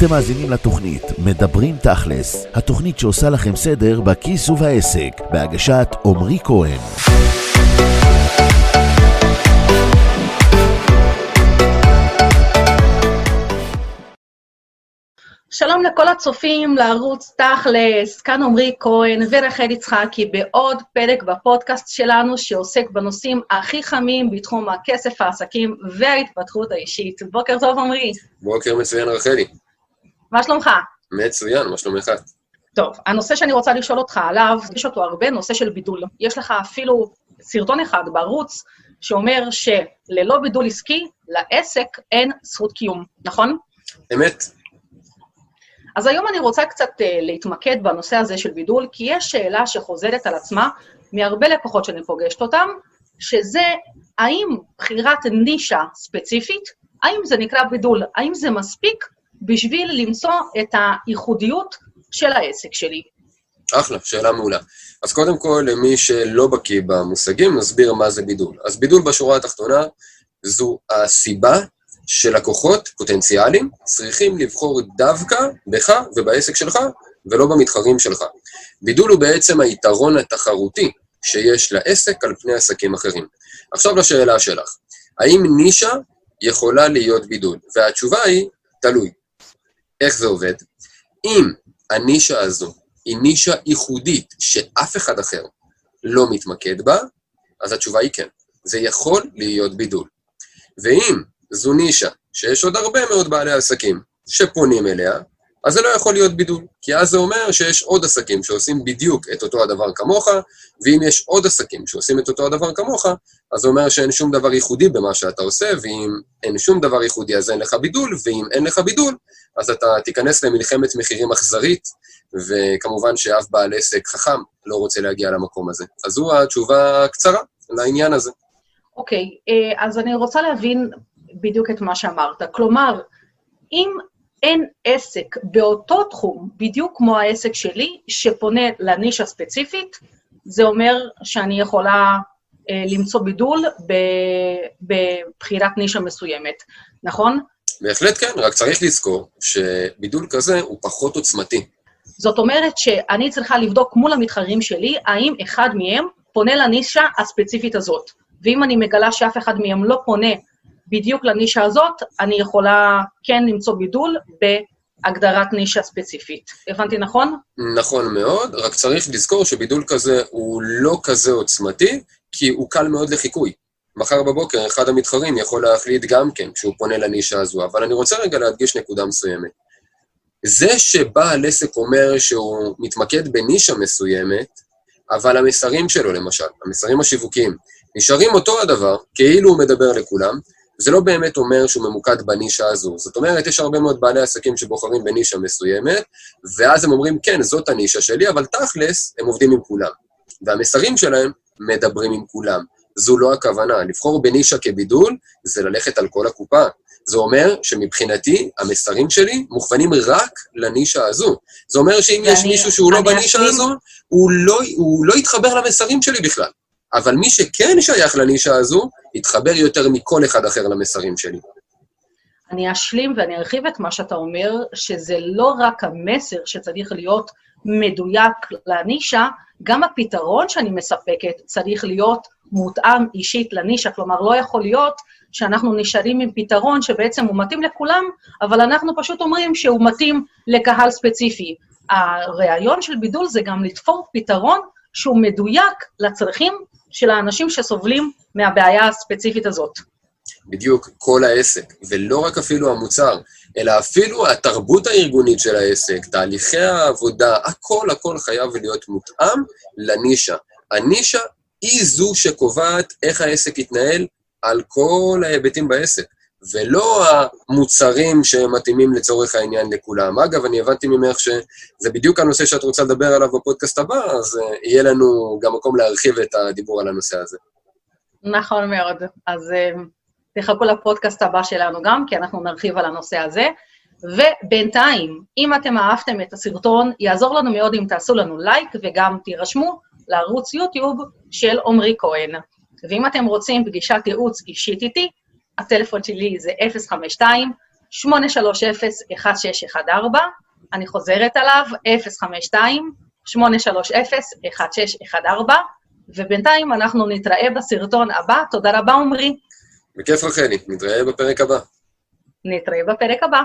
אתם מאזינים לתוכנית מדברים תכלס, התוכנית שעושה לכם סדר בכיס ובעסק, בהגשת עמרי כהן. שלום לכל הצופים לערוץ תכלס, כאן עמרי כהן ורחל יצחקי בעוד פרק בפודקאסט שלנו שעוסק בנושאים הכי חמים בתחום הכסף, העסקים וההתפתחות האישית. בוקר טוב, עמרי. בוקר מצוין, רחלי. מה שלומך? מצוין, מה שלומך? טוב, הנושא שאני רוצה לשאול אותך עליו, יש אותו הרבה, נושא של בידול. יש לך אפילו סרטון אחד בערוץ שאומר שללא בידול עסקי, לעסק אין זכות קיום, נכון? אמת. אז היום אני רוצה קצת uh, להתמקד בנושא הזה של בידול, כי יש שאלה שחוזרת על עצמה מהרבה לקוחות שאני פוגשת אותם, שזה האם בחירת נישה ספציפית, האם זה נקרא בידול, האם זה מספיק בשביל למצוא את הייחודיות של העסק שלי. אחלה, שאלה מעולה. אז קודם כל, למי שלא בקיא במושגים, נסביר מה זה בידול. אז בידול בשורה התחתונה זו הסיבה שלקוחות פוטנציאליים צריכים לבחור דווקא בך ובעסק שלך, ולא במתחרים שלך. בידול הוא בעצם היתרון התחרותי שיש לעסק על פני עסקים אחרים. עכשיו לשאלה שלך, האם נישה יכולה להיות בידול? והתשובה היא, תלוי. איך זה עובד? אם הנישה הזו היא נישה ייחודית שאף אחד אחר לא מתמקד בה, אז התשובה היא כן. זה יכול להיות בידול. ואם זו נישה שיש עוד הרבה מאוד בעלי עסקים שפונים אליה, אז זה לא יכול להיות בידול, כי אז זה אומר שיש עוד עסקים שעושים בדיוק את אותו הדבר כמוך, ואם יש עוד עסקים שעושים את אותו הדבר כמוך, אז זה אומר שאין שום דבר ייחודי במה שאתה עושה, ואם אין שום דבר ייחודי אז אין לך בידול, ואם אין לך בידול, אז אתה תיכנס למלחמת מחירים אכזרית, וכמובן שאף בעל עסק חכם לא רוצה להגיע למקום הזה. אז זו התשובה הקצרה לעניין הזה. אוקיי, okay, אה, אז אני רוצה להבין בדיוק את מה שאמרת. כלומר, אם אין עסק באותו תחום, בדיוק כמו העסק שלי, שפונה לנישה ספציפית, זה אומר שאני יכולה אה, למצוא בידול בבחירת נישה מסוימת, נכון? בהחלט כן, רק צריך לזכור שבידול כזה הוא פחות עוצמתי. זאת אומרת שאני צריכה לבדוק מול המתחרים שלי, האם אחד מהם פונה לנישה הספציפית הזאת. ואם אני מגלה שאף אחד מהם לא פונה בדיוק לנישה הזאת, אני יכולה כן למצוא בידול בהגדרת נישה ספציפית. הבנתי נכון? נכון מאוד, רק צריך לזכור שבידול כזה הוא לא כזה עוצמתי, כי הוא קל מאוד לחיקוי. מחר בבוקר אחד המתחרים יכול להחליט גם כן כשהוא פונה לנישה הזו, אבל אני רוצה רגע להדגיש נקודה מסוימת. זה שבעל עסק אומר שהוא מתמקד בנישה מסוימת, אבל המסרים שלו, למשל, המסרים השיווקיים, נשארים אותו הדבר, כאילו הוא מדבר לכולם, זה לא באמת אומר שהוא ממוקד בנישה הזו. זאת אומרת, יש הרבה מאוד בעלי עסקים שבוחרים בנישה מסוימת, ואז הם אומרים, כן, זאת הנישה שלי, אבל תכלס, הם עובדים עם כולם. והמסרים שלהם מדברים עם כולם. זו לא הכוונה. לבחור בנישה כבידול זה ללכת על כל הקופה. זה אומר שמבחינתי, המסרים שלי מוכוונים רק לנישה הזו. זה אומר שאם יש מישהו שהוא לא בנישה הזו, הוא לא, הוא לא יתחבר למסרים שלי בכלל. אבל מי שכן שייך לנישה הזו, יתחבר יותר מכל אחד אחר למסרים שלי. אני אשלים ואני ארחיב את מה שאתה אומר, שזה לא רק המסר שצריך להיות מדויק לנישה, גם הפתרון שאני מספקת צריך להיות מותאם אישית לנישה. כלומר, לא יכול להיות שאנחנו נשארים עם פתרון שבעצם הוא מתאים לכולם, אבל אנחנו פשוט אומרים שהוא מתאים לקהל ספציפי. הרעיון של בידול זה גם לתפור פתרון שהוא מדויק לצרכים של האנשים שסובלים מהבעיה הספציפית הזאת. בדיוק, כל העסק, ולא רק אפילו המוצר, אלא אפילו התרבות הארגונית של העסק, תהליכי העבודה, הכל הכל חייב להיות מותאם לנישה. הנישה היא זו שקובעת איך העסק יתנהל על כל ההיבטים בעסק. ולא המוצרים שמתאימים לצורך העניין לכולם. אגב, אני הבנתי ממך שזה בדיוק הנושא שאת רוצה לדבר עליו בפודקאסט הבא, אז uh, יהיה לנו גם מקום להרחיב את הדיבור על הנושא הזה. נכון מאוד. אז uh, תחכו לפודקאסט הבא שלנו גם, כי אנחנו נרחיב על הנושא הזה. ובינתיים, אם אתם אהבתם את הסרטון, יעזור לנו מאוד אם תעשו לנו לייק וגם תירשמו לערוץ יוטיוב של עמרי כהן. ואם אתם רוצים פגישת ייעוץ אישית איתי, הטלפון שלי זה אני חוזרת עליו, 052-830-1614, ובינתיים אנחנו נתראה בסרטון הבא. תודה רבה, עמרי. בכיף רחלי, נתראה בפרק הבא. נתראה בפרק הבא.